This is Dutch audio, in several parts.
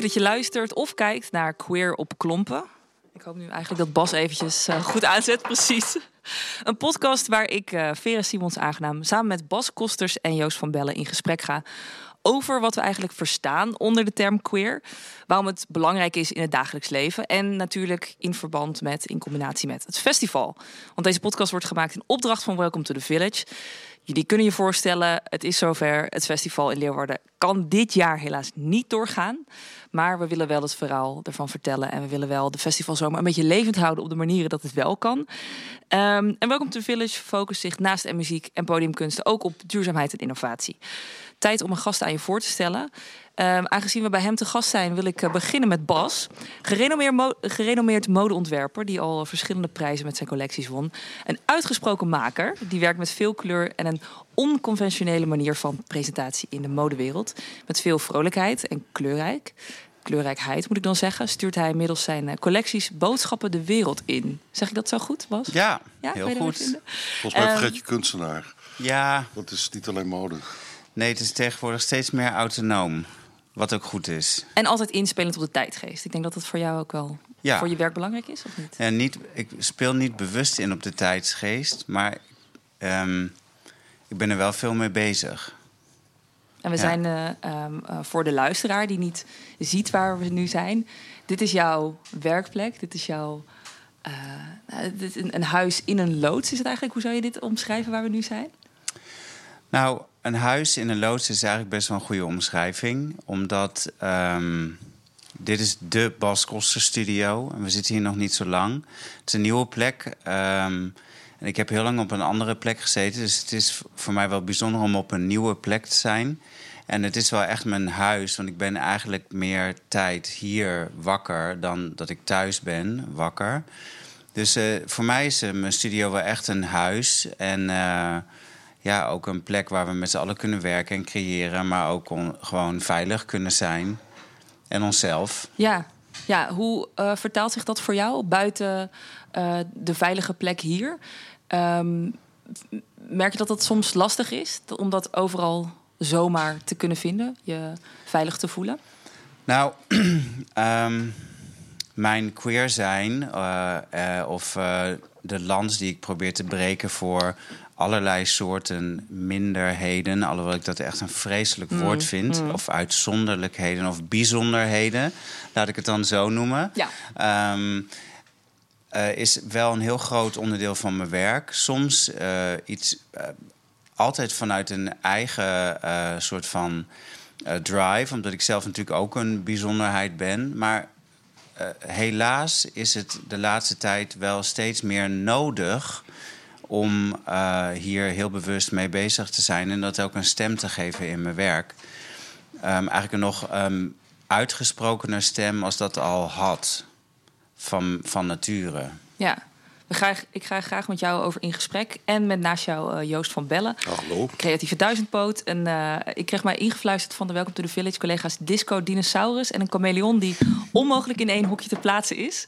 Dat je luistert of kijkt naar Queer op Klompen. Ik hoop nu eigenlijk dat Bas eventjes uh, goed aanzet, precies. Een podcast waar ik, uh, Vera Simons aangenaam, samen met Bas Kosters en Joost van Bellen in gesprek ga over wat we eigenlijk verstaan onder de term queer. Waarom het belangrijk is in het dagelijks leven. En natuurlijk in verband met, in combinatie met het festival. Want deze podcast wordt gemaakt in opdracht van Welcome to the Village. Jullie kunnen je voorstellen, het is zover. Het festival in Leeuwarden kan dit jaar helaas niet doorgaan. Maar we willen wel het verhaal ervan vertellen. En we willen wel de festivalzomer een beetje levend houden op de manieren dat het wel kan. Um, en Welcome to the Village focust zich naast en muziek en podiumkunsten ook op duurzaamheid en innovatie tijd om een gast aan je voor te stellen. Um, aangezien we bij hem te gast zijn, wil ik uh, beginnen met Bas. Gerenommeerd, mo gerenommeerd modeontwerper die al verschillende prijzen met zijn collecties won. Een uitgesproken maker die werkt met veel kleur en een onconventionele manier van presentatie in de modewereld. Met veel vrolijkheid en kleurrijk. Kleurrijkheid moet ik dan zeggen, stuurt hij middels zijn uh, collecties boodschappen de wereld in. Zeg ik dat zo goed, Bas? Ja, ja heel goed. Volgens mij vergeet je kunstenaar. Ja. Dat is niet alleen mode. Nee, het is tegenwoordig steeds meer autonoom. Wat ook goed is. En altijd inspelend op de tijdgeest. Ik denk dat dat voor jou ook wel ja. voor je werk belangrijk is, of niet? Ja, niet ik speel niet bewust in op de tijdsgeest, maar um, ik ben er wel veel mee bezig. En we ja. zijn uh, um, uh, voor de luisteraar die niet ziet waar we nu zijn. Dit is jouw werkplek. Dit is jouw. Uh, dit is een, een huis in een loods, is het eigenlijk? Hoe zou je dit omschrijven waar we nu zijn? Nou, een huis in een loods is eigenlijk best wel een goede omschrijving. Omdat um, dit is de Bas Koster studio. En we zitten hier nog niet zo lang. Het is een nieuwe plek. Um, en ik heb heel lang op een andere plek gezeten. Dus het is voor mij wel bijzonder om op een nieuwe plek te zijn. En het is wel echt mijn huis. Want ik ben eigenlijk meer tijd hier wakker dan dat ik thuis ben wakker. Dus uh, voor mij is uh, mijn studio wel echt een huis. En... Uh, ja, ook een plek waar we met z'n allen kunnen werken en creëren, maar ook on, gewoon veilig kunnen zijn. En onszelf. Ja, ja hoe uh, vertaalt zich dat voor jou buiten uh, de veilige plek hier? Um, merk je dat dat soms lastig is om dat overal zomaar te kunnen vinden, je veilig te voelen? Nou, um, mijn queer zijn uh, of de lans die ik probeer te breken voor allerlei soorten minderheden. Alhoewel ik dat echt een vreselijk mm, woord vind. Mm. Of uitzonderlijkheden of bijzonderheden. Laat ik het dan zo noemen. Ja. Um, uh, is wel een heel groot onderdeel van mijn werk. Soms uh, iets. Uh, altijd vanuit een eigen soort van drive. Omdat ik zelf natuurlijk ook een bijzonderheid ben. Maar helaas is het de laatste tijd wel steeds meer nodig om uh, hier heel bewust mee bezig te zijn en dat ook een stem te geven in mijn werk. Um, eigenlijk een nog um, uitgesprokener stem als dat al had van, van nature. Ja. We graag, ik ga graag met jou over in gesprek. En met naast jou uh, Joost van Bellen. Hallo. Creatieve duizendpoot. En uh, ik kreeg mij ingefluisterd van de Welcome to the Village collega's Disco Dinosaurus en een chameleon die onmogelijk in één hokje te plaatsen is.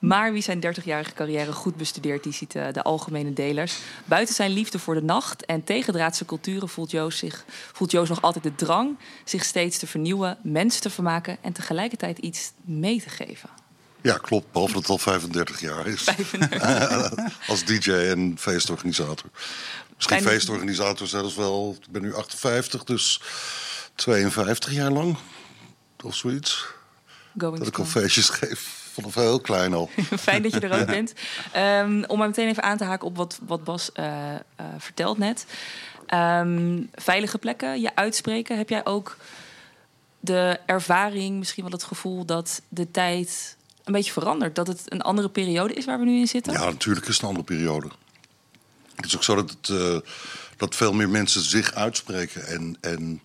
Maar wie zijn 30-jarige carrière goed bestudeert, die ziet uh, de algemene delers. Buiten zijn liefde voor de nacht en tegendraadse culturen voelt Joost, zich, voelt Joost nog altijd de drang zich steeds te vernieuwen, mensen te vermaken en tegelijkertijd iets mee te geven. Ja, klopt. Behalve dat het al 35 jaar is. 35. Als DJ en feestorganisator. Misschien En- feestorganisator zelfs wel. Ik ben nu 58, dus 52 jaar lang. Of zoiets. Going Dat ik al feestjes geef. Heel klein al. Fijn dat je er ook bent. Ehm, om maar meteen even aan te haken op wat, wat Bas eh, eh, vertelt net. Ehm, veilige plekken, je uitspreken. Heb jij ook de ervaring, misschien wel het gevoel dat de tijd een beetje verandert? Dat het een andere periode is waar we nu in zitten? Ja, natuurlijk is het een andere periode. Het is ook zo dat, het, eh, dat veel meer mensen zich uitspreken en, en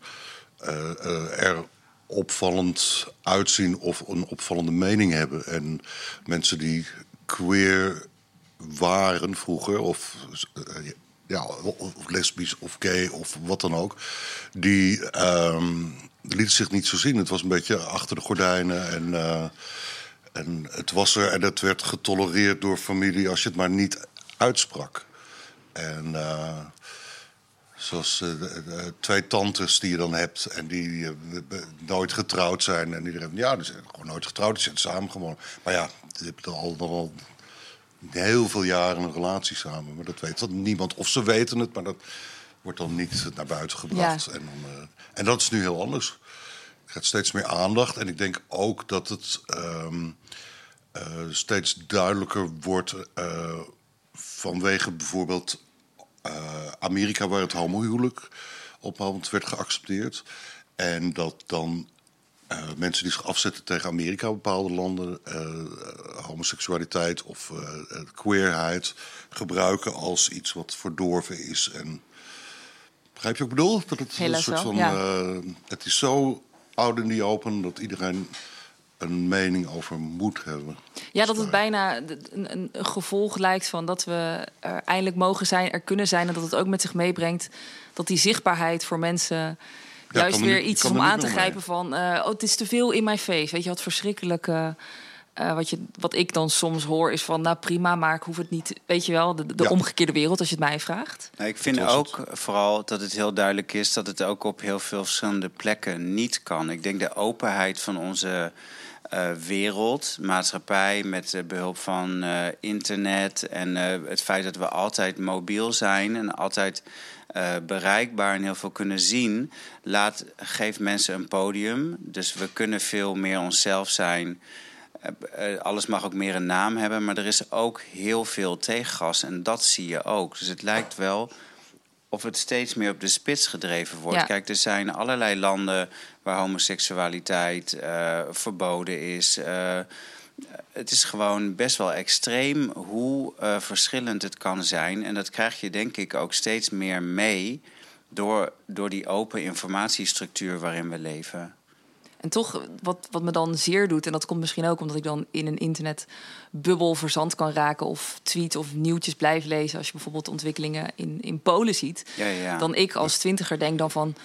eh, er opvallend uitzien of een opvallende mening hebben. En mensen die queer waren vroeger, of eh, ja, of lesbisch of gay of wat dan ook, die ehm lieten zich niet zo zien. Het was een beetje achter de gordijnen en. eh, en het was er en het werd getolereerd door familie als je het maar niet uitsprak. En eh, Zoals eh, de- de twee tantes die je dan hebt en die eh, nooit getrouwd zijn. En iedereen, ja, die zijn gewoon nooit getrouwd, die zijn samen gewoon. Maar ja, die hebben al, al heel veel jaren een relatie samen. Maar dat weet dan niemand. Of ze weten het, maar dat wordt dan niet naar buiten gebracht. Ja. En, dan, eh, en dat is nu heel anders. Er gaat steeds meer aandacht. En ik denk ook dat het ehm, eh, steeds duidelijker wordt eh, vanwege bijvoorbeeld eh, Amerika, waar het homohuwelijk op een moment werd geaccepteerd. En dat dan eh, mensen die zich afzetten tegen Amerika, bepaalde landen, eh, homoseksualiteit of eh, eh, queerheid gebruiken als iets wat verdorven is. En begrijp je wat ik bedoel? Dat het Helaas een soort van. ja. eh, het is zo oud in die open dat iedereen een mening over moet hebben. Ja, dat het bijna een, een, gevolg lijkt van dat we er eindelijk mogen zijn, er kunnen zijn. En dat het ook met zich meebrengt dat die zichtbaarheid voor mensen juist er weer niet- iets om aan te grijpen van... eh, oh, het is te veel in mijn face. Weet je, wat verschrikkelijk... eh, eh, wat, je, wat ik dan soms hoor is van, nou prima, maar ik hoef het niet... Weet je wel, de, de Ja. omgekeerde wereld als je het mij vraagt. Nou, ik vind ook vooral dat het heel duidelijk is dat het ook op heel veel verschillende plekken niet kan. Ik denk de openheid van onze eh, wereld, maatschappij, met behulp van eh, internet en eh, het feit dat we altijd mobiel zijn en altijd bereikbaar en heel veel kunnen zien, laat, geeft mensen een podium. Dus we kunnen veel meer onszelf zijn. Alles mag ook meer een naam hebben, maar er is ook heel veel tegengas en dat zie je ook. Dus het lijkt wel of het steeds meer op de spits gedreven wordt. Ja. Kijk, er zijn allerlei landen waar homoseksualiteit eh, verboden is. Eh, het is gewoon best wel extreem hoe eh, verschillend het kan zijn. En dat krijg je denk ik ook steeds meer mee door, door die open informatiestructuur waarin we leven. En toch, wat, wat me dan zeer doet, en dat komt misschien ook omdat ik dan in een internetbubbel verzand kan raken, of tweets of nieuwtjes blijf lezen. Als je bijvoorbeeld ontwikkelingen in, in Polen ziet, Ja, ja. dan ik als twintiger denk dan van.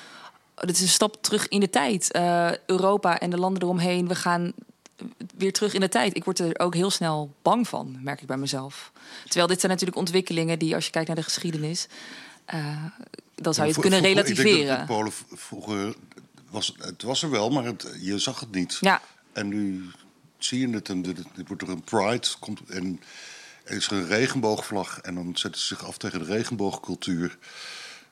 oh, dit is een stap terug in de tijd. Eh, Europa en de landen eromheen, we gaan weer terug in de tijd. Ik word er ook heel snel bang van, merk ik bij mezelf. Terwijl dit zijn natuurlijk ontwikkelingen die, als je kijkt naar de geschiedenis, eh, dan zou je het kunnen relativeren. Polen vroeger was het was er wel, maar het, je zag het niet. Ja, En nu zie je het en dit wordt er een pride komt en er is er een regenboogvlag en dan zetten ze zich af tegen de regenboogcultuur.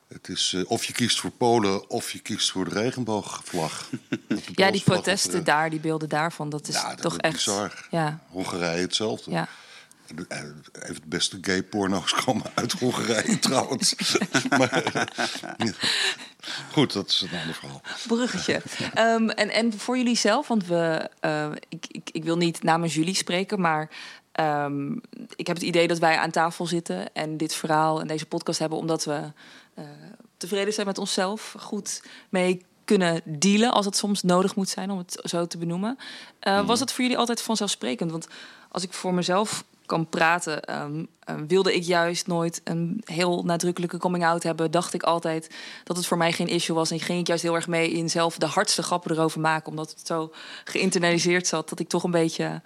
Het is eh, of je kiest voor Polen of je kiest voor de regenboogvlag. De ja, die protesten daar, die beelden daarvan, dat is Ja, dat toch is echt. bizar. Ja, Hongarije hetzelfde. ja. Eh, Even de beste gay porno's komen uit Hongarije trouwens. maar, goed, dat is een ander verhaal. bruggetje. Ehm, en, en voor jullie zelf, want we, eh, ik, ik, ik wil niet namens jullie spreken, maar ehm, ik heb het idee dat wij aan tafel zitten en dit verhaal en deze podcast hebben omdat we eh, tevreden zijn met onszelf, goed mee kunnen dealen als het soms nodig moet zijn om het zo te benoemen. Eh, Was het voor jullie altijd vanzelfsprekend? Want als ik voor mezelf kan praten, ehm, eh, wilde ik juist nooit een heel nadrukkelijke coming out hebben. Dacht ik altijd dat het voor mij geen issue was. En ging ik juist heel erg mee in zelf de hardste grappen erover maken. Omdat het zo geïnternaliseerd zat. Dat ik toch een beetje,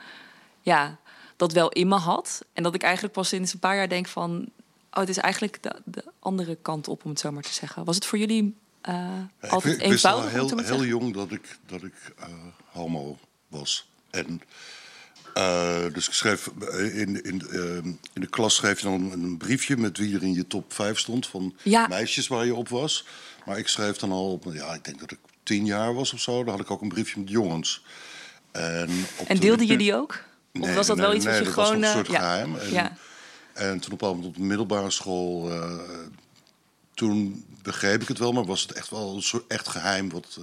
ja, dat wel in me had. En dat ik eigenlijk pas sinds een paar jaar denk van... Oh, het is eigenlijk de, de andere kant op, om het zo maar te zeggen. Was het voor jullie Ja, altijd ik, ik wist al eenvoudig? heel, heel jong dat ik, dat ik eh, homo was. En, eh, dus ik schreef eh, in, in, eh, in de klas schreef je dan een briefje met wie er in je top 5 stond van Ja. meisjes waar je op was. Maar ik schreef dan al, op- ja, ik denk dat ik tien jaar was of zo. Dan had ik ook een briefje met jongens. En, En de- deelden jullie ook? Of Nee, was dat nee, wel iets nee, wat je gewoon... een eh, soort ja. geheim. En, Ja. en toen op een moment op de middelbare school... toen begreep ik het wel, maar was het echt wel een soort echt geheim... wat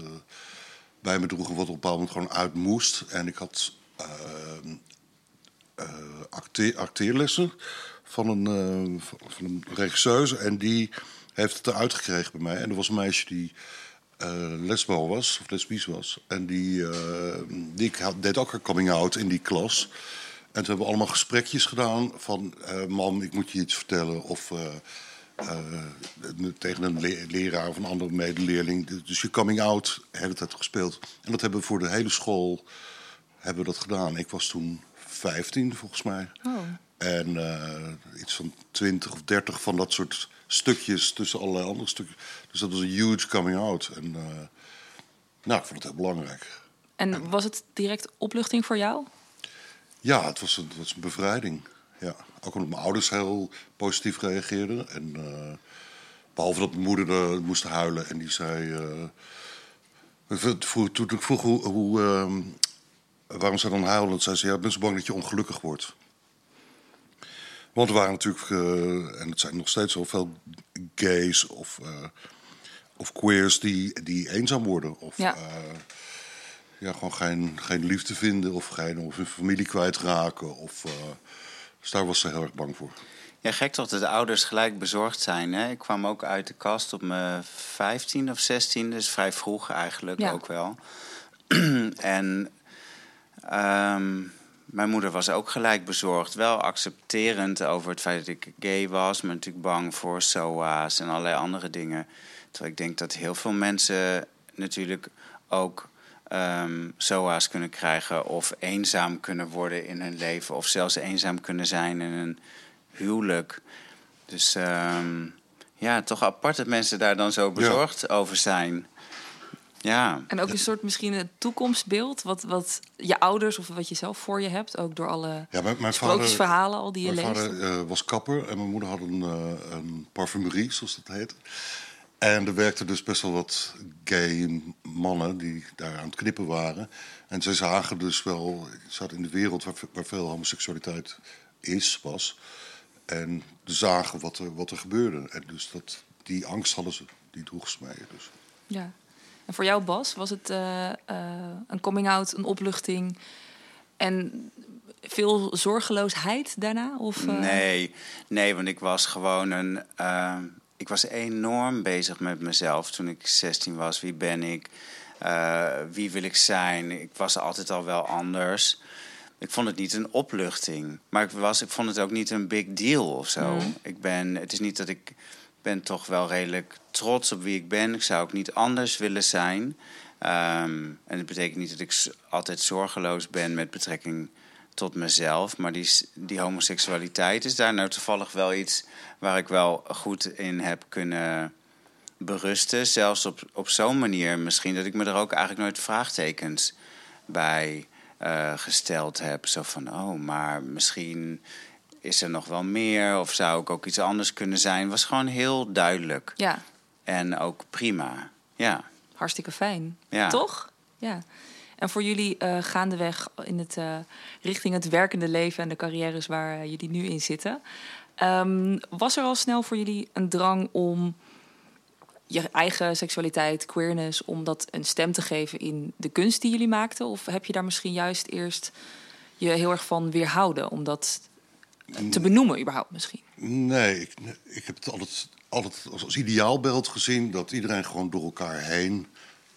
bij me droegen, wat op een bepaald moment gewoon uit moest. En ik had eh, eh, acte- acteerlessen van een, eh, van- een regisseuse... en die heeft het eruit gekregen bij mij. En er was een meisje die lesbo was, of lesbisch was. En die, die had, deed ook haar coming out in die klas. En toen hebben we allemaal gesprekjes gedaan van... mam, ik moet je iets vertellen. Of tegen een le- leraar of een andere medeleerling. Dus je coming out de hele tijd gespeeld. En dat hebben we voor de hele school hebben we dat gedaan. Ik was toen 15 volgens mij. Oh. En uh, iets van 20 of 30 van dat soort stukjes tussen allerlei andere stukken. Dus dat was een huge coming out. En uh, nou, ik vond het heel belangrijk. En was het direct opluchting voor jou? Ja, het was een, het was een bevrijding. Ja. Ook omdat mijn ouders heel positief reageerden. En, uh, behalve dat mijn moeder moest huilen en die zei. Uh, toen ik vroeg hoe, hoe uh, waarom ze dan huilen, zei ze: Ja, ik ben zo bang dat je ongelukkig wordt. Want er waren natuurlijk, en het zijn nog steeds wel veel gays of, of queers die, die eenzaam worden. Of, ja ja, gewoon geen, geen liefde vinden of, geen, of hun familie kwijtraken. Of, uh, dus daar was ze heel erg bang voor. Ja, gek toch dat de ouders gelijk bezorgd zijn. Hè? Ik kwam ook uit de kast op mijn 15 of 16, dus vrij vroeg eigenlijk ook wel. en um, mijn moeder was ook gelijk bezorgd. Wel accepterend over het feit dat ik gay was, maar natuurlijk bang voor SOA's en allerlei andere dingen. Terwijl ik denk dat heel veel mensen natuurlijk ook um, SOA's kunnen krijgen of eenzaam kunnen worden in hun leven of zelfs eenzaam kunnen zijn in een huwelijk. Dus um, ja, toch apart dat mensen daar dan zo bezorgd over zijn. Ja. En ook een soort misschien een toekomstbeeld, wat, wat je ouders of wat je zelf voor je hebt, ook door alle ja, mijn, mijn sprookjesverhalen al die je leest. Mijn vader uh, was kapper en mijn moeder had een, uh, een parfumerie, zoals dat heet. En er werkten dus best wel wat gay mannen die daar aan het knippen waren. En ze zagen dus wel, ze zaten in de wereld waar, waar, veel homoseksualiteit is, was. En zagen wat er, wat er gebeurde. En dus dat, die angst hadden ze, die droegen ze mee. Dus. Ja. En voor jou, Bas, was het uh, uh, een coming-out, een opluchting en veel zorgeloosheid daarna? Of, uh... Nee, nee, want ik was gewoon een ik was enorm bezig met mezelf toen ik 16 was. Wie ben ik? Wie wil ik zijn? Ik was altijd al wel anders. Ik vond het niet een opluchting. Maar ik, was, ik vond het ook niet een big deal of zo. Mm. Ik ben, het is niet dat ik ben toch wel redelijk trots op wie ik ben. Ik zou ook niet anders willen zijn. Um, en dat betekent niet dat ik altijd zorgeloos ben met betrekking tot mezelf. Maar die, die homoseksualiteit is daar nou toevallig wel iets waar ik wel goed in heb kunnen berusten. Zelfs op, op zo'n manier misschien dat ik me er ook eigenlijk nooit vraagtekens bij uh, gesteld heb. Zo van, oh, maar misschien is er nog wel meer of zou ik ook iets anders kunnen zijn. Was gewoon heel duidelijk. Ja. En ook prima. Ja. Hartstikke fijn. Ja. Toch? Ja. En voor jullie uh, gaandeweg in het, uh, richting het werkende leven en de carrières waar jullie nu in zitten. Um, was er al snel voor jullie een drang om je eigen seksualiteit, queerness, om dat een stem te geven in de kunst die jullie maakten? Of heb je daar misschien juist eerst je heel erg van weerhouden om dat te benoemen, überhaupt misschien? Nee, ik, ik heb het altijd, altijd als ideaalbeeld gezien dat iedereen gewoon door elkaar heen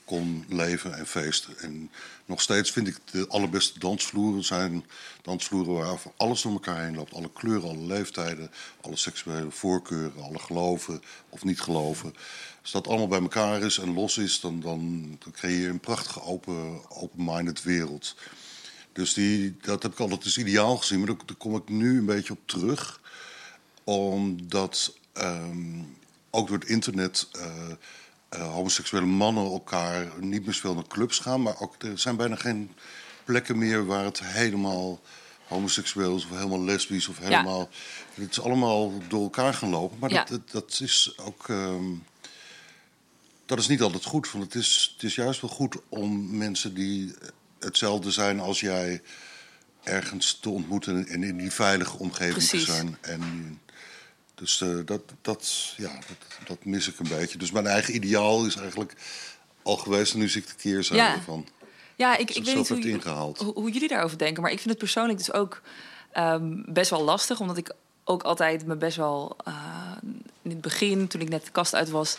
kon leven en feesten. En nog steeds vind ik de allerbeste dansvloeren zijn dansvloeren waar alles door elkaar heen loopt. Alle kleuren, alle leeftijden, alle seksuele voorkeuren, alle geloven of niet geloven. Als dat allemaal bij elkaar is en los is, dan, dan, dan creëer je een prachtige open, open-minded wereld. Dus die, dat heb ik altijd als ideaal gezien, maar daar, kom ik nu een beetje op terug. Omdat um, ook door het internet uh, uh, homoseksuele mannen elkaar niet meer veel naar clubs gaan. Maar ook, er zijn bijna geen plekken meer waar het helemaal homoseksueel is of helemaal lesbisch of helemaal. Het is allemaal door elkaar gaan lopen. Maar dat, dat, dat, is ook. Um, dat is niet altijd goed. Want het is, het is juist wel goed om mensen die hetzelfde zijn als jij ergens te ontmoeten en in die veilige omgeving Precies. te zijn. En dus uh, dat, dat, ja, dat, dat, mis ik een beetje. Dus mijn eigen ideaal is eigenlijk al geweest en nu zie ik de keerzijde ja. ervan. Ja, ik, ik weet niet hoe, ingehaald. Hoe, hoe, jullie daarover denken. Maar ik vind het persoonlijk dus ook um, best wel lastig. Omdat ik ook altijd me best wel uh, in het begin, toen ik net de kast uit was,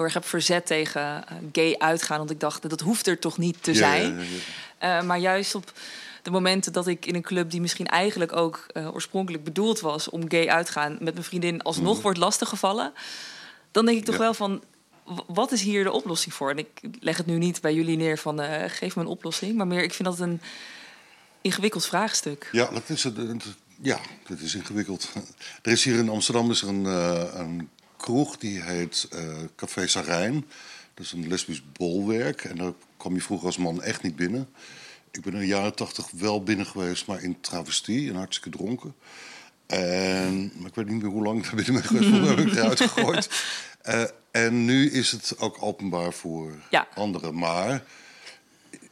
heel erg heb verzet tegen uh, gay uitgaan. Want ik dacht, dat hoeft er toch niet te zijn. ja, ja, Uh, maar juist op de momenten dat ik in een club die misschien eigenlijk ook uh, oorspronkelijk bedoeld was om gay uitgaan met mijn vriendin alsnog Mhm. wordt lastiggevallen, dan denk ik toch wel van wat is hier de oplossing voor? En ik leg het nu niet bij jullie neer van eh, geef me een oplossing, maar meer ik vind dat een ingewikkeld vraagstuk. Ja, dat is het. het- Ja, dat is ingewikkeld. Er is hier in Amsterdam is er een, uh, een kroeg die heet uh, Café Sarijn. Dat is een lesbisch bolwerk. En daar kwam je vroeger als man echt niet binnen. Ik ben in de jaren tachtig wel binnen geweest, maar in travestie en hartstikke dronken. En, maar ik weet niet meer hoe lang ik daar binnen ben geweest. Hoe heb ik eruit gegooid. Uh, en nu is het ook openbaar voor ja. anderen. Maar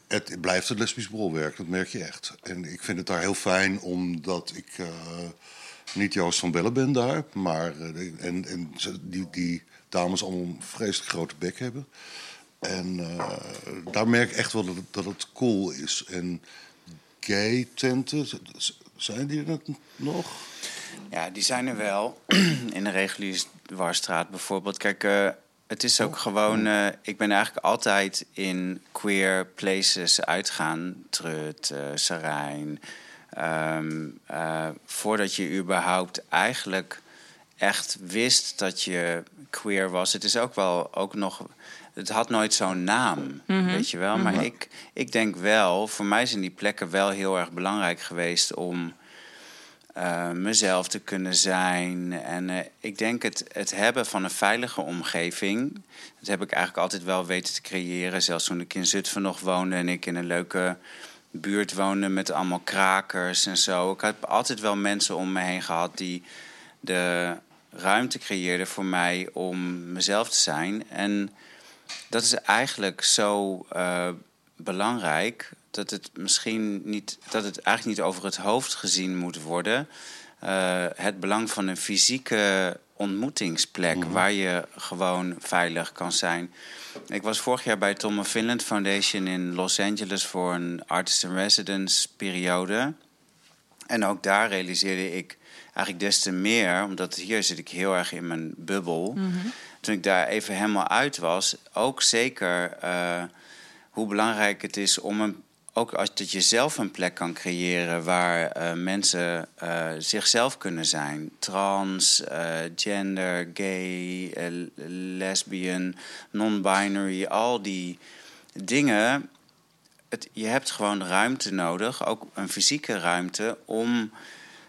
het blijft het lesbisch bolwerk, dat merk je echt. En ik vind het daar heel fijn, omdat ik uh, niet Joost van Bellen ben daar. Maar uh, en, en die, die dames allemaal een vreselijk grote bek hebben. En uh, daar merk ik echt wel dat het, dat het cool is. En gay tenten, zijn die er nog? Ja, die zijn er wel. In de reguliere Warstraat bijvoorbeeld. Kijk, uh, het is ook oh. gewoon. Uh, ik ben eigenlijk altijd in queer places uitgaan. Trut, Sarijn. Um, voordat je überhaupt eigenlijk echt wist dat je queer was. Het is ook wel ook nog. Het had nooit zo'n naam, mm -hmm. weet je wel. Maar mm -hmm. ik, ik denk wel, voor mij zijn die plekken wel heel erg belangrijk geweest om uh, mezelf te kunnen zijn. En uh, ik denk het, het hebben van een veilige omgeving. Dat heb ik eigenlijk altijd wel weten te creëren. Zelfs toen ik in Zutphen nog woonde en ik in een leuke buurt woonde met allemaal krakers en zo. Ik heb altijd wel mensen om me heen gehad die de ruimte creëerden voor mij om mezelf te zijn. En dat is eigenlijk zo uh, belangrijk dat het misschien niet, dat het eigenlijk niet over het hoofd gezien moet worden. Uh, het belang van een fysieke ontmoetingsplek mm -hmm. waar je gewoon veilig kan zijn. Ik was vorig jaar bij Tom Finland Foundation in Los Angeles voor een artist in residence periode. En ook daar realiseerde ik eigenlijk des te meer, omdat hier zit ik heel erg in mijn bubbel. Mm -hmm. Toen ik daar even helemaal uit was, ook zeker uh, hoe belangrijk het is om een ook als dat je zelf een plek kan creëren waar uh, mensen uh, zichzelf kunnen zijn. Trans, uh, gender, gay, lesbian, non-binary, al die dingen. Het, je hebt gewoon ruimte nodig, ook een fysieke ruimte, om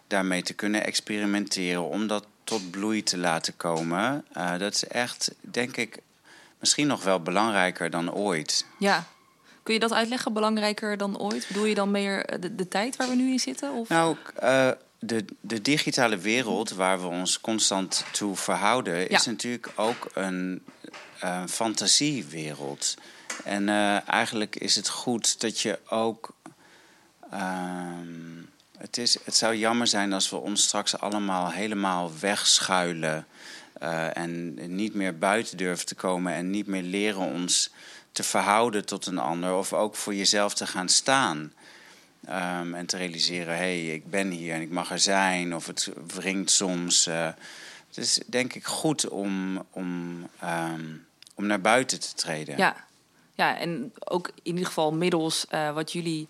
daarmee te kunnen experimenteren, om dat tot bloei te laten komen. dat is echt, denk ik, misschien nog wel belangrijker dan ooit. Ja, Kun je dat uitleggen, belangrijker dan ooit? Bedoel je dan meer eh, de, de tijd waar we nu in zitten? Of? Nou, uh, de, de digitale wereld waar we ons constant toe verhouden... Ja. is natuurlijk ook een uh, fantasiewereld. En uh, eigenlijk is het goed dat je ook... Ehm, het, is, het zou jammer zijn als we ons straks allemaal helemaal wegschuilen... en niet meer buiten durven te komen en niet meer leren ons te verhouden tot een ander of ook voor jezelf te gaan staan. Um, en te realiseren, hé, hey, ik ben hier en ik mag er zijn. Of het wringt soms. Uh, het is denk ik goed om, om, um, om naar buiten te treden. Ja. ja, en ook in ieder geval middels uh, wat jullie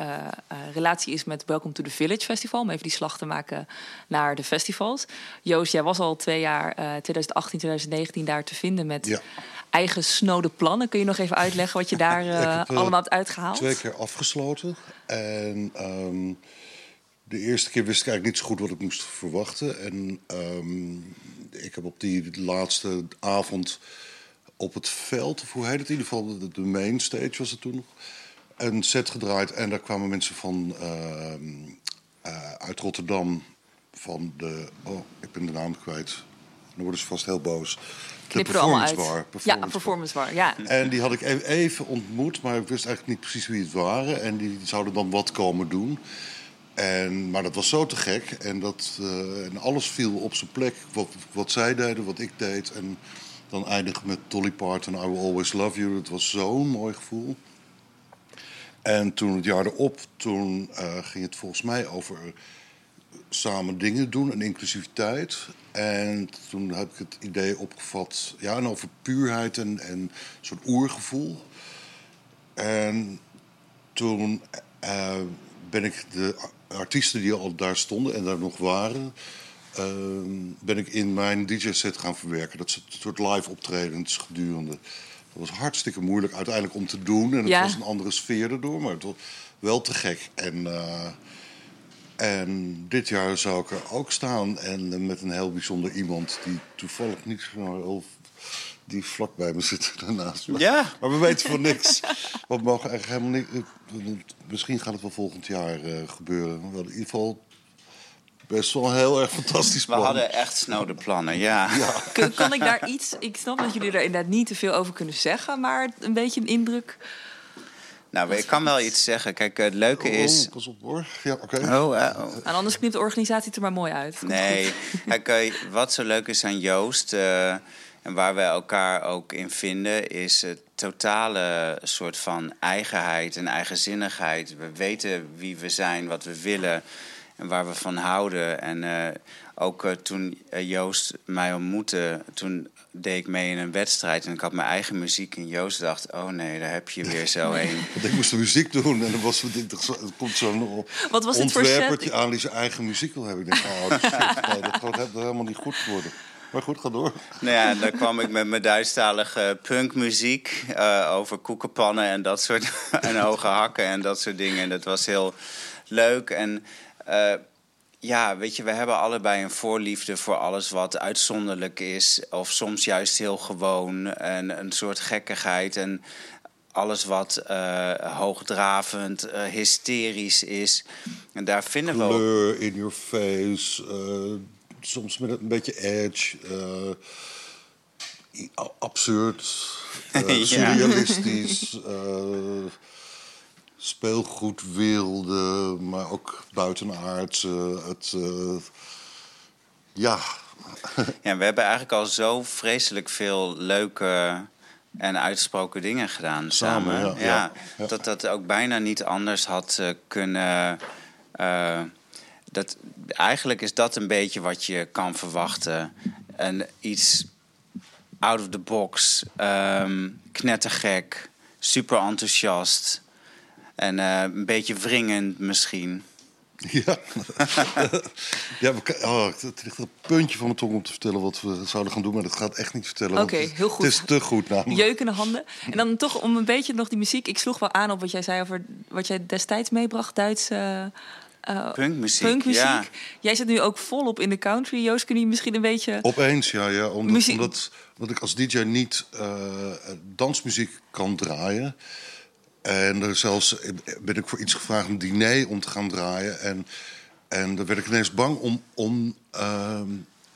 uh, uh, relatie is met Welcome to the Village Festival. Om even die slag te maken naar de festivals. Joost, jij was al twee jaar, uh, 2018, 2019, daar te vinden met ja eigen snode plannen. Kun je nog even uitleggen wat je daar uh, heb, uh, allemaal hebt uitgehaald? Twee keer afgesloten. En um, de eerste keer wist ik eigenlijk niet zo goed wat ik moest verwachten. En um, ik heb op die laatste avond op het veld, of hoe heet het in ieder geval, de, de main stage was het toen nog, een set gedraaid. En daar kwamen mensen van uh, uit Rotterdam van de. Oh, ik ben de naam kwijt. Dan worden ze vast heel boos allemaal uit. Bar, performance ja, performance bar. Ja. En die had ik e- even ontmoet, maar ik wist eigenlijk niet precies wie het waren. En die zouden dan wat komen doen. En, maar dat was zo te gek. En, dat, uh, en alles viel op zijn plek. Wat, wat zij deden, wat ik deed. En dan eindig met Dolly Parton, I Will Always Love You. Dat was zo'n mooi gevoel. En toen het jaar erop, toen uh, ging het volgens mij over samen dingen doen en inclusiviteit. En toen heb ik het idee opgevat, ja, en over puurheid en, en een soort oergevoel. En toen uh, ben ik de artiesten die al daar stonden en daar nog waren, uh, ben ik in mijn DJ-set gaan verwerken. Dat soort live optredens gedurende. Dat was hartstikke moeilijk uiteindelijk om te doen. En het ja. was een andere sfeer erdoor, maar het was wel te gek. En uh, En dit jaar zou ik er ook staan. En eh, met een heel bijzonder iemand die toevallig niet zo heel die vlak bij me zit daarnaast. me. Ja. Maar we weten van niks. We mogen eigenlijk helemaal niet. eh, Misschien gaat het wel volgend jaar eh, gebeuren. We hadden in ieder geval best wel een heel erg fantastisch We plan. hadden echt snode plannen, ja. Kan, kan ik daar iets... Ik snap dat jullie daar inderdaad niet te veel over kunnen zeggen... maar een beetje een indruk... Nou, ik kan wel iets zeggen. Kijk, het leuke is... Oh, pas op hoor. Ja, oké. Oh, eh, oh. En anders knipt de organisatie het er maar mooi uit. Komt Nee, goed. kijk, eh, wat zo leuk is aan Joost... eh, en waar we elkaar ook in vinden... is het totale soort van eigenheid en eigenzinnigheid. We weten wie we zijn, wat we willen en waar we van houden. En eh, ook eh, toen eh, Joost mij ontmoette... toen deed ik mee in een wedstrijd en ik had mijn eigen muziek... en Joost dacht, oh nee, daar heb je weer zo een. Want ik moest de muziek doen en dan was ik dacht, zo- er komt zo'n Wat was dit voor ontwerpertje aan die zijn eigen muziek wil hebben. Ik denk, oh shit, nee, dat gaat helemaal niet goed worden. Maar goed, ga door. Nou ja, dan kwam ik met mijn Duitsstalige punkmuziek eh, over koekenpannen en dat soort en hoge hakken en dat soort dingen. En dat was heel leuk. En eh, ja, weet je, we hebben allebei een voorliefde voor alles wat uitzonderlijk is, of soms juist heel gewoon en een soort gekkigheid en alles wat eh, hoogdravend, eh, hysterisch is. En daar vinden we ook Kleur in your face. eh, soms met een beetje edge. absurd. surrealistisch. Speelgoedwerelden, maar ook buitenaardse. Het, eh, ja, Ja, we hebben eigenlijk al zo vreselijk veel leuke en uitgesproken dingen gedaan samen. Samen, ja, ja, ja. Dat dat ook bijna niet anders had eh, kunnen. eh, dat, eigenlijk is dat een beetje wat je kan verwachten. En iets out of the box, ehm, knettergek, super enthousiast en eh, een beetje wringend misschien. Ja, ja we, oh, het ligt op het puntje van mijn tong om te vertellen wat we zouden gaan doen, maar dat gaat echt niet vertellen. Oké, het is- heel goed. Het is te goed namelijk. Jeukende handen. En dan toch om een beetje nog die muziek. Ik sloeg wel aan op wat jij zei over wat jij destijds meebracht, Duitse eh, Punkmuziek, punkmuziek. ja. Jij zit nu ook volop in de country. Joost, kun je misschien een beetje... Opeens, ja, ja omdat, Muziek- omdat, omdat ik als DJ niet eh, dansmuziek kan draaien. En er zelfs ben ik voor iets gevraagd, een diner om te gaan draaien. En, en dan werd ik ineens bang om, om, ehm,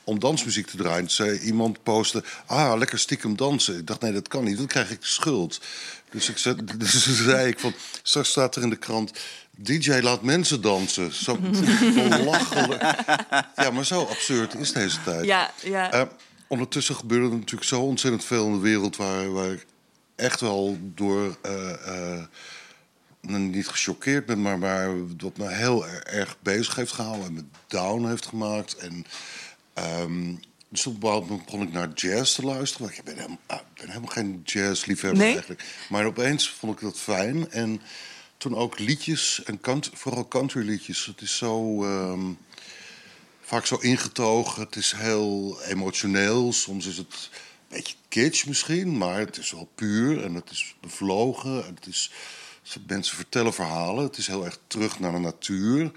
om dansmuziek te draaien. Zei iemand postte, ah, lekker stiekem dansen. Ik dacht, nee, dat kan niet, dan krijg ik de schuld. Dus, ik zei, dus zei ik van, straks staat er in de krant... DJ laat mensen dansen. Zo belachelijk. Ja, maar zo absurd is deze tijd. Ja, ja. Eh, ondertussen gebeurde er natuurlijk zo ontzettend veel in de wereld waar, waar ik echt wel door. nou, niet gechoqueerd ben, maar, maar wat me heel er- erg bezig heeft gehouden en me down heeft gemaakt. En, ehm, dus op een bepaald moment begon ik naar jazz te luisteren. Want ik ben helemaal, ah, ben helemaal geen jazzliefhebber Nee? eigenlijk. Maar opeens vond ik dat fijn. En toen ook liedjes, en country, vooral country liedjes. Het is zo... ehm, vaak zo ingetogen. Het is heel emotioneel. Soms is het beetje kitsch misschien, maar het is wel puur en het is bevlogen. En het is, mensen vertellen verhalen. Het is heel erg terug naar de natuur.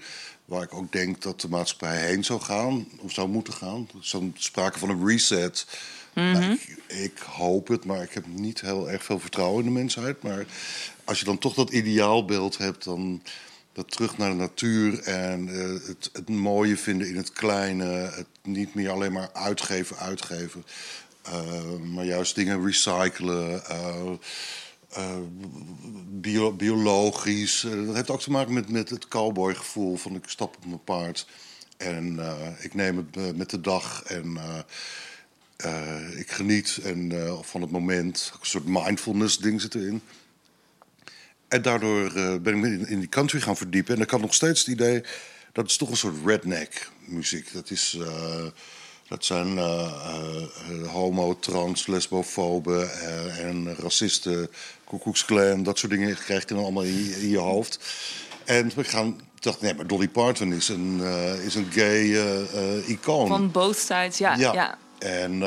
Waar ik ook denk dat de maatschappij heen zou gaan, of zou moeten gaan. Zo'n sprake van een reset. Nou, ik, ik hoop het, maar ik heb niet heel erg veel vertrouwen in de mensheid. Maar als je dan toch dat ideaalbeeld hebt, dan dat terug naar de natuur en eh, het, het mooie vinden in het kleine. Het niet meer alleen maar uitgeven, uitgeven. Eh, maar juist dingen recyclen. eh, eh, bio- biologisch. Dat heeft ook te maken met, met het cowboygevoel van ik stap op mijn paard. En ik neem het met de dag en ik geniet en, van het moment. Een soort mindfulness ding zit erin. En daardoor ben ik me in, in die country gaan verdiepen. En ik had nog steeds het idee dat is toch een soort redneck muziek. Dat, is, dat zijn eh, eh, homo, trans, lesbofoben eh, en racisten, koekoeksklan. Dat soort dingen krijg je dan allemaal in je, in je hoofd. En we gaan, ik dacht, nee, maar Dolly Parton is een, is een gay icoon. Van both sides, ja. ja. En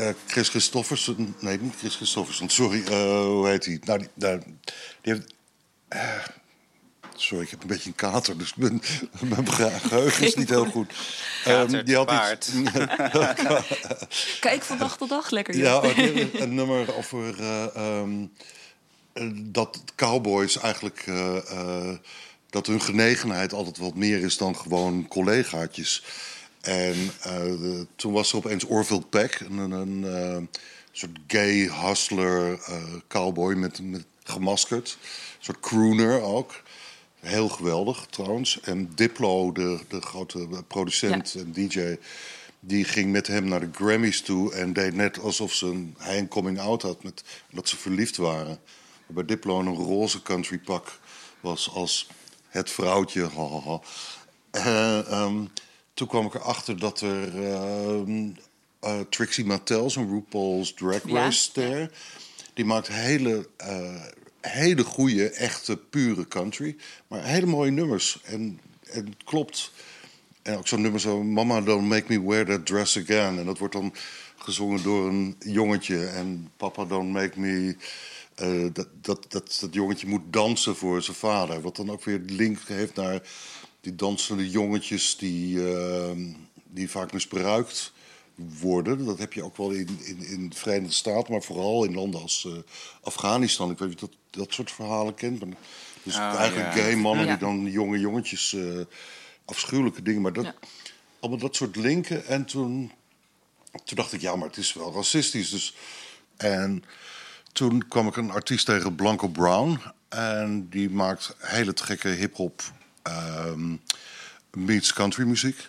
eh, Chris Christofferson, nee, niet Chris Christofferson, sorry, eh, hoe heet hij? Nou, die, die heeft. Eh, Sorry, ik heb een beetje een kater, dus mijn, mijn geheugen is niet heel goed. Kater, um, die had iets, Kijk van dag tot dag lekker. Ja, een, een nummer over uh, um, dat cowboys eigenlijk uh, uh, dat hun genegenheid altijd wat meer is dan gewoon collegaatjes. En de, toen was er opeens Orville Peck, een, een, een soort gay hustler cowboy met, met gemaskerd, een soort crooner ook. Heel geweldig trouwens. En Diplo, de, de grote producent en DJ, die ging met hem naar de Grammys toe en deed net alsof ze een, hij een coming out had, met, dat ze verliefd waren. Waarbij Diplo een roze country pak was als het vrouwtje. Uh, toen kwam ik erachter dat er uh, uh, Trixie Mattel, zo'n RuPaul's Drag Race ster, die maakt hele uh, hele goede, echte, pure country. Maar hele mooie nummers. En, en het klopt. En ook zo'n nummer zo... Mama, don't make me wear that dress again. En dat wordt dan gezongen door een jongetje. En papa, don't make me... Uh, dat, dat, dat, dat jongetje moet dansen voor zijn vader. Wat dan ook weer link heeft naar die dansende jongetjes... die, uh, die vaak misbruikt worden. Dat heb je ook wel in, in, in de Verenigde Staten, maar vooral in landen als uh, Afghanistan. Ik weet niet dat, dat soort verhalen kent. Maar, dus oh, eigenlijk ja. gay mannen die dan jonge jongetjes, uh, afschuwelijke dingen. Maar dat, ja. allemaal dat soort linken. En toen, toen dacht ik, ja, maar het is wel racistisch. Dus, en toen kwam ik een artiest tegen, Blanco Brown. En die maakt hele gekke hip-hop um, meets country muziek.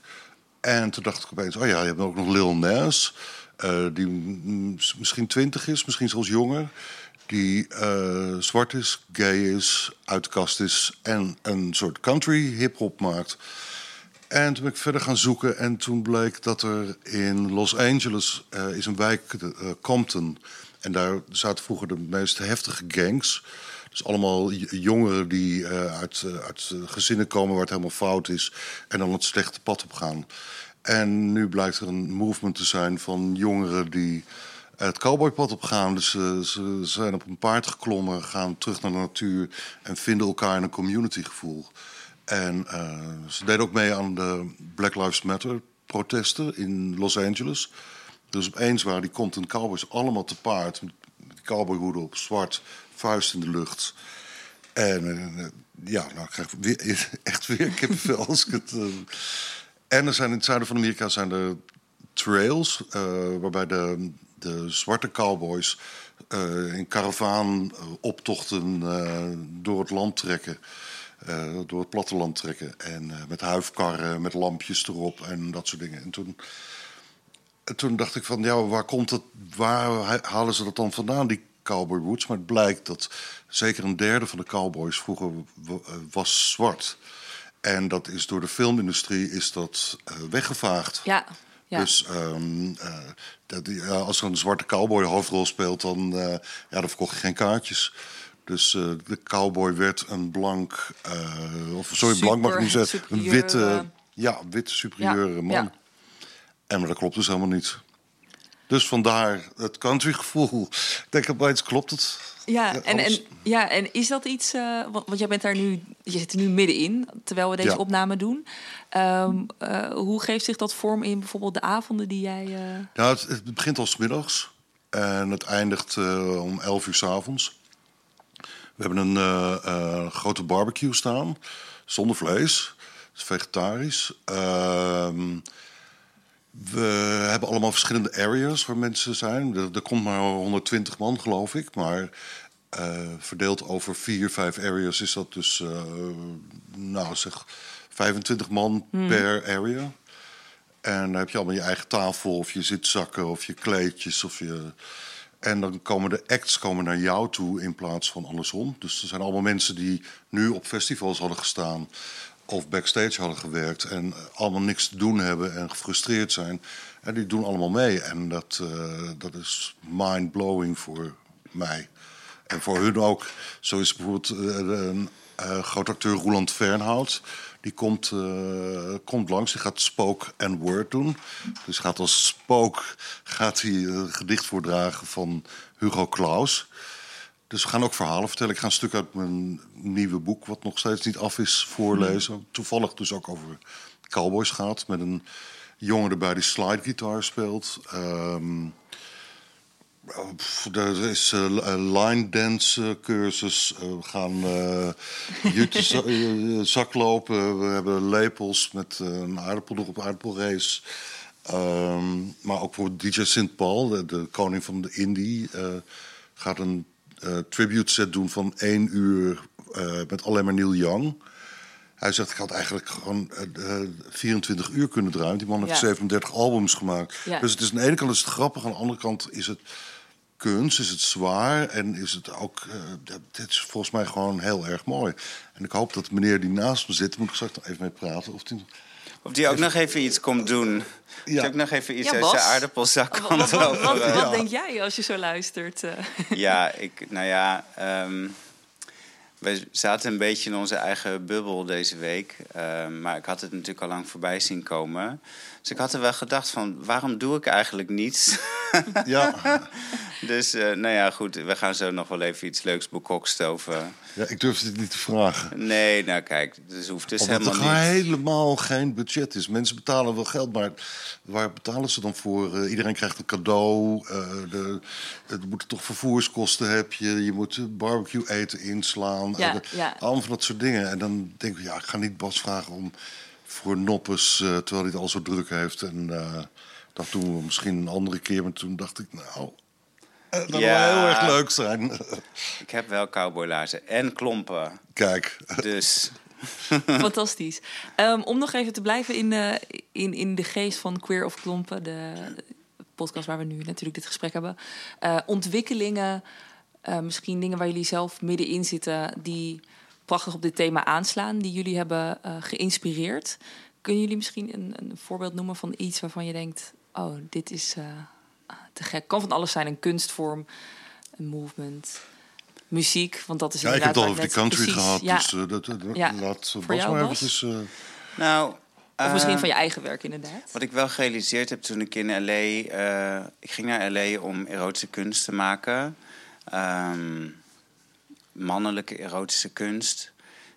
En toen dacht ik opeens, oh ja, je hebt ook nog Lil Nas. Uh, die misschien twintig is, misschien zelfs jonger. Die uh, zwart is, gay is, uit de kast is en een soort country hip-hop maakt. En toen ben ik verder gaan zoeken en toen bleek dat er in Los Angeles uh, is een wijk, Compton. En daar zaten vroeger de meest heftige gangs. Dus allemaal jongeren die uit, uit gezinnen komen waar het helemaal fout is. En dan het slechte pad op gaan. En nu blijkt er een movement te zijn van jongeren die het cowboypad op gaan. Dus uh, ze zijn op een paard geklommen, gaan terug naar de natuur en vinden elkaar in een communitygevoel. En ze deden ook mee aan de Black Lives Matter protesten in Los Angeles. Dus opeens waren die Compton Cowboys allemaal te paard. Met cowboyhoeden op, zwart, vuist in de lucht. En ja, nou krijg ik weer, echt weer kippenvel als ik het... En er zijn in het zuiden van Amerika zijn er trails... Waarbij de, de zwarte cowboys in karavaan optochten door het land trekken... door het platteland trekken. En met huifkarren, met lampjes erop en dat soort dingen. En toen toen dacht ik van, ja, waar komt het, waar halen ze dat dan vandaan, die cowboy roots? Maar het blijkt dat zeker een derde van de cowboys vroeger eh, was zwart. En dat is door de filmindustrie is dat uh, weggevaagd. Ja. Ja. Dus um, uh, dat, ja, als er een zwarte cowboy hoofdrol speelt, dan, uh, ja, dan verkocht je geen kaartjes. Dus uh, de cowboy werd een blank, of sorry, Super, blank mag ik niet zeggen, een witte, ja, witte superieure ja, man. Ja. En maar dat klopt dus helemaal niet. Dus vandaar het countrygevoel. Ik denk opeens klopt het. Ja, en, en, ja, en is dat iets, uh, want, want jij bent daar nu, je zit er nu middenin, terwijl we deze ja. opname doen. Um, uh, hoe geeft zich dat vorm in bijvoorbeeld de avonden die jij... Uh... Het, het, begint al middags en het eindigt om 11 uur s avonds. We hebben een grote barbecue staan, zonder vlees. Het is vegetarisch. Ehm, we hebben allemaal verschillende areas waar mensen zijn. Er, er komt maar 120 man, geloof ik. Maar uh, verdeeld over vier, vijf areas is dat dus, uh, nou zeg, 25 man hmm. per area. En dan heb je allemaal je eigen tafel, of je zitzakken, of je kleedjes. Of je... En dan komen de acts komen naar jou toe in plaats van andersom. Dus er zijn allemaal mensen die nu op festivals hadden gestaan of backstage hadden gewerkt en allemaal niks te doen hebben en gefrustreerd zijn. Die doen allemaal mee. En dat, uh, dat is mind-blowing voor mij. En voor hun ook. Zo is bijvoorbeeld uh, een uh, groot acteur Roland Fernhout. Die komt, komt langs, die gaat Spook en Word doen. Dus gaat als Spook gaat hij gedicht voordragen van Hugo Claus. Dus we gaan ook verhalen vertellen. Ik ga een stuk uit mijn nieuwe boek, wat nog steeds niet af is, voorlezen. Toevallig dus ook over cowboys gaat. Met een jongen erbij die slidegitaar speelt. Ehm, er is uh, line dance cursus. we gaan uh, zaklopen. We hebben lepels met een aardappel op aardappelrace. Um, maar ook voor DJ St. Paul, de, de, koning van de indie, gaat een tribute set doen van één uur met alleen maar Neil Young. Hij zegt, ik had eigenlijk gewoon uh, 24 uur kunnen draaien. Die man heeft 37 albums gemaakt. Dus het is aan de ene kant is het grappig, aan de andere kant is het kunst, is het zwaar en is het ook. Dit is volgens mij gewoon heel erg mooi. En ik hoop dat de meneer die naast me zit, moet ik straks nog even mee praten. Of die, of die ook nog even iets komt doen. Ja. ook nog even iets uit zijn aardappelzak kan Wat, wat, wat, wat denk jij als je zo luistert? Eh? Ja, ik, nou ja. Um, we zaten een beetje in onze eigen bubbel deze week. Ehm, maar ik had het natuurlijk al lang voorbij zien komen. Dus ik had er wel gedacht van, waarom doe ik eigenlijk niets? Ja. dus, uh, nou ja, goed. We gaan zo nog wel even iets leuks bekokstoven. Ja, ik durf het niet te vragen. Nee, nou kijk, dus hoeft dus Omdat helemaal er niet. helemaal geen budget is. Mensen betalen wel geld, maar waar betalen ze dan voor? Uh, iedereen krijgt een cadeau. Uh, de, er moeten toch vervoerskosten heb je. Je moet barbecue eten inslaan. Ja, ja. Allemaal van dat soort dingen. En dan denk ik, ja, ik ga niet Bas vragen om voor Noppes, uh, terwijl hij het al zo druk heeft. En uh, dat doen we misschien een andere keer. Maar toen dacht ik, nou, uh, dat ja, zou heel erg leuk zijn. ik heb wel cowboylaarzen en klompen. Kijk. Dus... Fantastisch. Um, om nog even te blijven in de, in, in de geest van Queer of Klompen, de podcast waar we nu natuurlijk dit gesprek hebben. ontwikkelingen, misschien dingen waar jullie zelf middenin zitten, die prachtig op dit thema aanslaan, die jullie hebben uh, geïnspireerd. Kunnen jullie misschien een, een, voorbeeld noemen van iets waarvan je denkt: oh, dit is uh, te gek? Kan van alles zijn: een kunstvorm, een movement. Muziek, want dat is ja, ik heb het al over die country precies, gehad, ja. dus uh, dat, dat, ja. laat Bas maar eventjes... Uh... Nou, of misschien van je eigen werk, inderdaad. Wat ik wel gerealiseerd heb toen ik in L.A. Uh, ik ging naar L.A. om erotische kunst te maken. Um, mannelijke erotische kunst.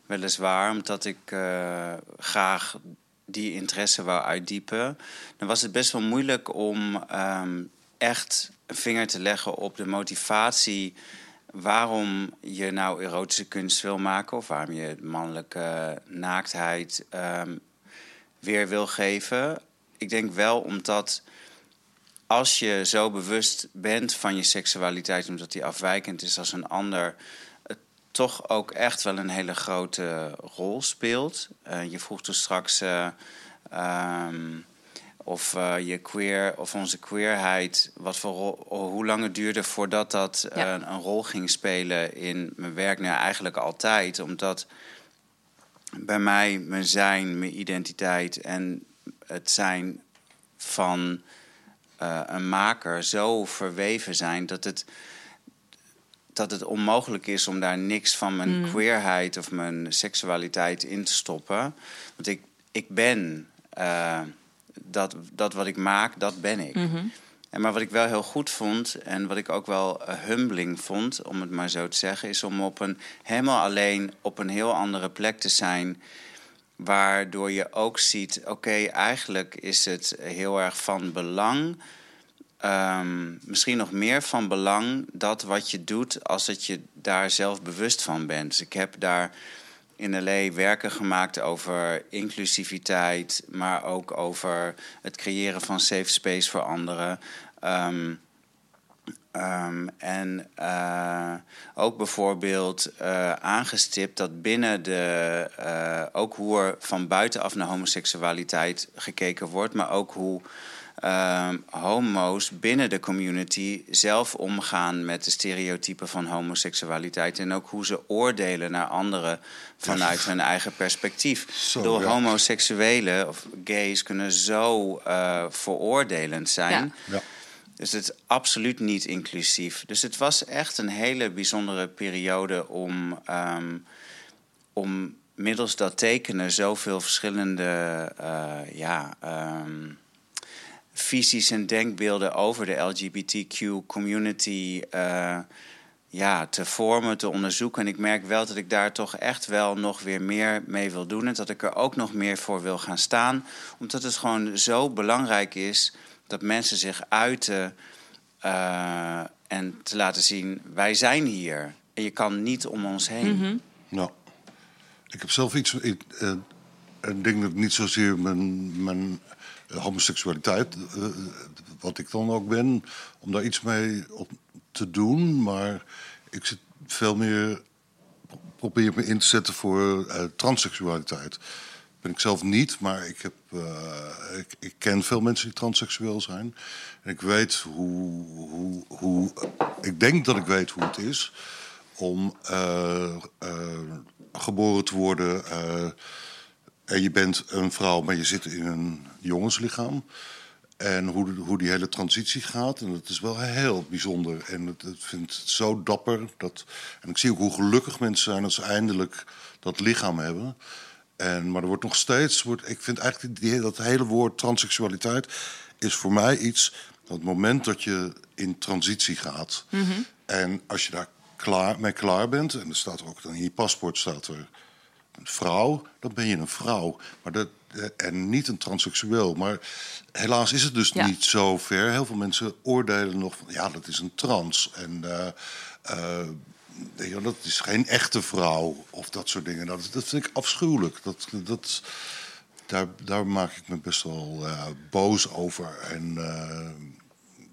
Weliswaar, omdat ik uh, graag die interesse wou uitdiepen. Dan was het best wel moeilijk om um, echt een vinger te leggen op de motivatie waarom je nou erotische kunst wil maken of waarom je mannelijke naaktheid um, weer wil geven. Ik denk wel omdat als je zo bewust bent van je seksualiteit, omdat die afwijkend is als een ander, toch ook echt wel een hele grote rol speelt. Uh, je vroeg toen straks uh, um, of uh, je queer of onze queerheid, wat voor rol, hoe lang het duurde voordat dat ja. een rol ging spelen in mijn werk. Nou, eigenlijk altijd, omdat bij mij mijn zijn, mijn identiteit en het zijn van een maker zo verweven zijn dat het dat het onmogelijk is om daar niks van mijn mm. queerheid of mijn seksualiteit in te stoppen. Want ik, ik ben uh, dat, dat wat ik maak, dat ben ik. Mm -hmm. En maar wat ik wel heel goed vond en wat ik ook wel uh, humbling vond, om het maar zo te zeggen, is om op een helemaal alleen op een heel andere plek te zijn. Waardoor je ook ziet, oké, eigenlijk is het heel erg van belang um, misschien nog meer van belang dat wat je doet als dat je daar zelf bewust van bent. Dus ik heb daar in LA werken gemaakt over inclusiviteit, maar ook over het creëren van safe space voor anderen. Um, um, en uh, ook bijvoorbeeld uh, aangestipt dat binnen de. Uh, ook hoe er van buitenaf naar homoseksualiteit gekeken wordt, maar ook hoe uh, homo's binnen de community zelf omgaan met de stereotypen van homoseksualiteit. En ook hoe ze oordelen naar anderen vanuit hun eigen perspectief. Zo, Door ja. homoseksuelen of gays kunnen zo uh, veroordelend zijn. Ja. Dus het is absoluut niet inclusief. Dus het was echt een hele bijzondere periode om, um, om middels dat tekenen zoveel verschillende uh, ja, um, visies en denkbeelden over de LGBTQ community uh, ja, te vormen, te onderzoeken. En ik merk wel dat ik daar toch echt wel nog weer meer mee wil doen. En dat ik er ook nog meer voor wil gaan staan. Omdat het gewoon zo belangrijk is dat mensen zich uiten. Uh, en te laten zien, wij zijn hier. En je kan niet om ons heen. Mm Nou, ik heb zelf iets... Ik, uh, ik denk dat niet zozeer mijn, mijn homoseksualiteit... Uh, wat ik dan ook ben, om daar iets mee op te doen. Maar ik zit veel meer... probeer me in te zetten voor transseksualiteit ben ik zelf niet, maar ik, heb, uh, ik, ik, ken veel mensen die transseksueel zijn. En ik weet hoe, hoe, hoe. Ik denk dat ik weet hoe het is om uh, uh, geboren te worden. En je bent een vrouw, maar je zit in een jongenslichaam. En hoe, hoe die hele transitie gaat. En dat is wel heel bijzonder. En ik vind het zo dapper. Dat, en ik zie ook hoe gelukkig mensen zijn als ze eindelijk dat lichaam hebben. En, maar er wordt nog steeds. Wordt, ik vind eigenlijk die, dat hele woord transseksualiteit is voor mij iets. Dat moment dat je in transitie gaat. Mhm. En als je daar klaar, mee klaar bent. En er staat ook dan in je paspoort staat er vrouw. Dan ben je een vrouw. Maar dat, eh, en niet een transseksueel. Maar helaas is het dus niet zo ver. Heel veel mensen oordelen nog van ja, dat is een trans. En. Uh, uh, dat is geen echte vrouw of dat soort dingen. Dat, dat vind ik afschuwelijk. Dat, dat, daar, daar maak ik me best wel uh, boos over. En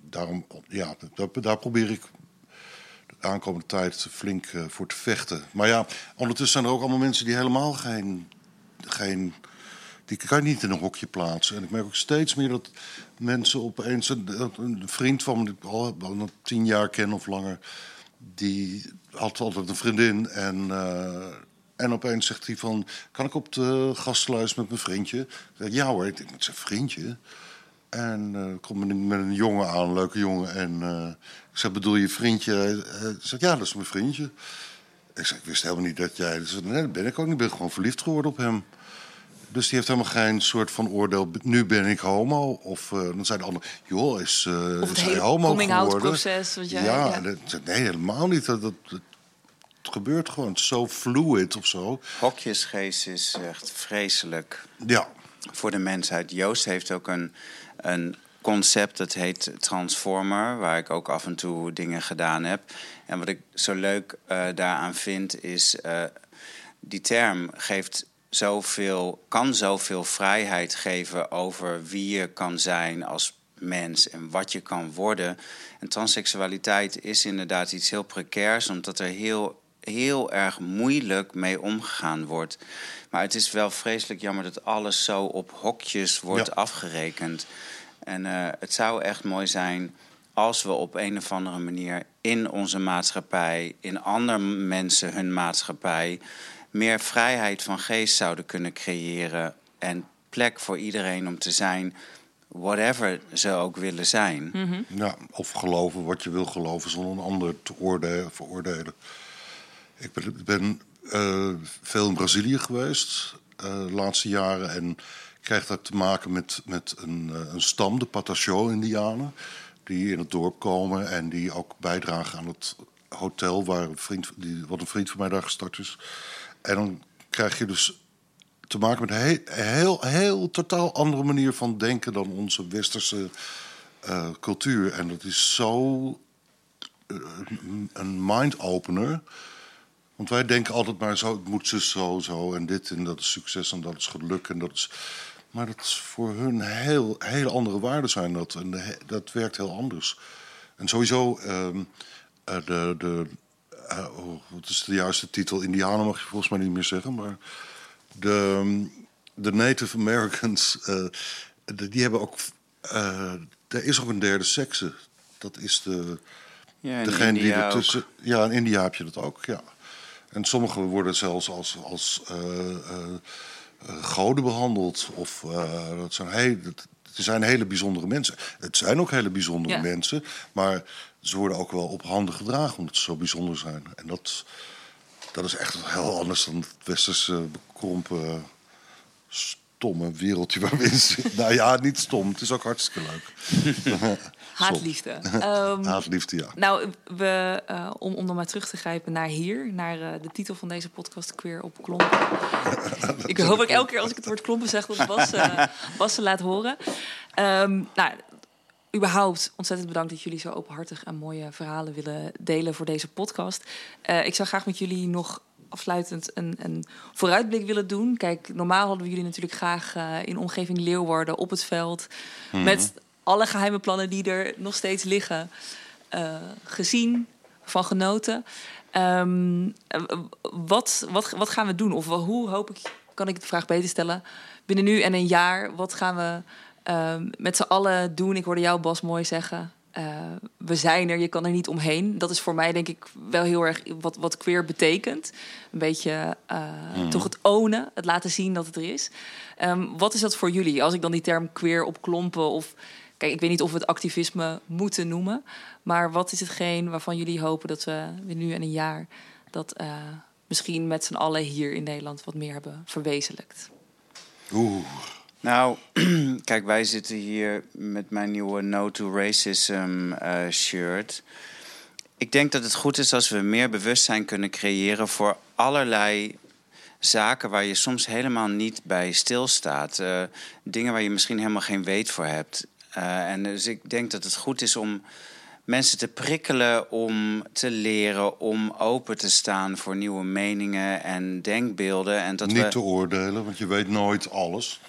daarom, ja, daar, daar, probeer ik aankomende tijd flink uh, voor te vechten. Maar ja, ondertussen zijn er ook allemaal mensen die helemaal geen. geen die kan je niet in een hokje plaatsen. En ik merk ook steeds meer dat mensen opeens. Een, vriend van me, die ik al, al tien jaar ken of langer die had altijd een vriendin en, uh, en opeens zegt hij van... kan ik op de gastluis met mijn vriendje? Zeg, ja hoor, ik met zijn vriendje. En uh, komt met een jongen aan, een leuke jongen. En uh, ik zeg, bedoel je vriendje? Hij zegt, ja, dat is mijn vriendje. Ik zeg, ik wist helemaal niet dat jij... Zei, nee, dat ben ik ook niet. Ik ben gewoon verliefd geworden op hem. Dus die heeft helemaal geen soort van oordeel. Nu ben ik homo. Of uh, dan zei de ander, joh, is, uh, of is hij homo coming geworden? out proces. Wat jij, ja, ja. Dat, nee, helemaal niet. Dat, dat, het gebeurt gewoon zo fluid of zo. Hokjesgeest is echt vreselijk. Ja. Voor de mensheid. Joost heeft ook een, een concept dat heet Transformer, waar ik ook af en toe dingen gedaan heb. En wat ik zo leuk uh, daaraan vind, is uh, die term geeft zoveel, kan zoveel vrijheid geven over wie je kan zijn als mens en wat je kan worden. En transseksualiteit is inderdaad iets heel precairs, omdat er heel, heel erg moeilijk mee omgegaan wordt. Maar het is wel vreselijk jammer dat alles zo op hokjes wordt Ja. afgerekend. En eh, het zou echt mooi zijn als we op een of andere manier in onze maatschappij, in andere mensen hun maatschappij, meer vrijheid van geest zouden kunnen creëren en plek voor iedereen om te zijn, whatever ze ook willen zijn. Mhm. Ja, of geloven wat je wil geloven zonder een ander te oordelen, veroordelen. Ik ben, ben eh, veel in Brazilië geweest eh, de laatste jaren. En krijg daar te maken met, met een, eh, een stam, de Pataxó-Indianen. Die in het dorp komen en die ook bijdragen aan het hotel waar een vriend, die, wat een vriend van mij daar gestart is. En dan krijg je dus te maken met een heel, heel, heel totaal andere manier van denken dan onze westerse cultuur. En dat is zo een mind-opener. Want wij denken altijd maar zo, het moet zus zo, zo en dit en dat is succes en dat is geluk en dat is... Maar dat is voor hun heel, hele andere waarden zijn dat. En de- dat werkt heel anders. En sowieso, ehm, eh, de, de, eh, oh, wat is de juiste titel? Indianen mag je volgens mij niet meer zeggen, maar de, de Native Americans, eh, de- die hebben ook. er is ook een derde sekse. Dat is de, Ja, degene die ertussen. Ja, in India heb je dat ook, ja. En sommigen worden zelfs als, als eh, eh, eh, goden behandeld. Of dat zijn heel, het zijn hele bijzondere mensen. Het zijn ook hele bijzondere Ja. mensen. Maar ze worden ook wel op handen gedragen omdat ze zo bijzonder zijn. En dat, dat is echt heel anders dan het westerse bekrompen, stomme wereldje waar we in zitten. nou ja, niet stom. Het is ook hartstikke leuk. Haatliefde. Ehm, Haatliefde, ja. nou, we, uh, om, om dan maar terug te grijpen naar hier, naar uh, de titel van deze podcast, Queer op Klompen. ik hoop ik elke keer als ik het woord klompen zeg, dat Bas, uh, Bas ze laat horen. Um, nou, überhaupt ontzettend bedankt dat jullie zo openhartig en mooie verhalen willen delen voor deze podcast. Uh, ik zou graag met jullie nog afsluitend een, een, vooruitblik willen doen. Kijk, normaal hadden we jullie natuurlijk graag uh, in omgeving Leeuwarden op het veld. Mm -hmm. Met alle geheime plannen die er nog steeds liggen, uh, gezien, van genoten. Um, wat, wat, wat gaan we doen? Of hoe hoop ik, kan ik de vraag beter stellen? Binnen nu en een jaar, wat gaan we uh, met z'n allen doen? Ik hoorde jou, Bas, mooi zeggen. Uh, we zijn er, je kan er niet omheen. Dat is voor mij denk ik wel heel erg wat, wat queer betekent. Een beetje uh, mm. toch het ownen, het laten zien dat het er is. Um, wat is dat voor jullie? Als ik dan die term queer opklompen of... Kijk, ik weet niet of we het activisme moeten noemen. Maar wat is hetgeen waarvan jullie hopen dat we nu in een jaar... dat uh, misschien met z'n allen hier in Nederland wat meer hebben verwezenlijkt? Oeh. Nou, kijk, wij zitten hier met mijn nieuwe No to Racism uh, shirt. Ik denk dat het goed is als we meer bewustzijn kunnen creëren voor allerlei zaken waar je soms helemaal niet bij stilstaat. Uh, dingen waar je misschien helemaal geen weet voor hebt. Uh, en dus ik denk dat het goed is om mensen te prikkelen om te leren, om open te staan voor nieuwe meningen en denkbeelden. En dat niet we... te oordelen, want je weet nooit alles.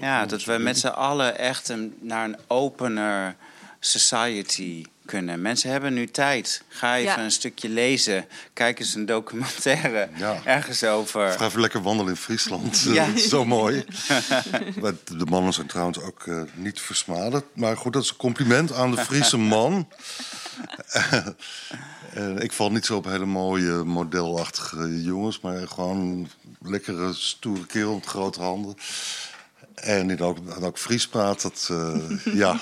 Ja, dat we met z'n allen echt een, naar een opener society kunnen. Mensen hebben nu tijd. Ga even ja. een stukje lezen. Kijk eens een documentaire ja. ergens over. Ga even lekker wandelen in Friesland. Ja. Zo mooi. de mannen zijn trouwens ook uh, niet versmaderd. Maar goed, dat is een compliment aan de Friese man. uh, ik val niet zo op hele mooie modelachtige jongens, maar gewoon lekkere stoere kerel met grote handen. En die ook, ook Fries praat, dat, uh, ja,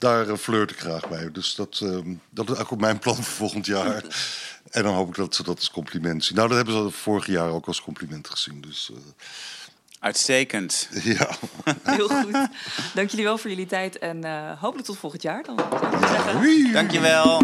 daar uh, flirt ik graag mee. Dus dat, uh, dat is ook mijn plan voor volgend jaar. En dan hoop ik dat ze dat als compliment zien. Nou, dat hebben ze vorig jaar ook als compliment gezien. Dus, Uitstekend. Ja. Heel goed. Dank jullie wel voor jullie tijd en hopelijk tot volgend jaar dan. Ja. Dank je wel.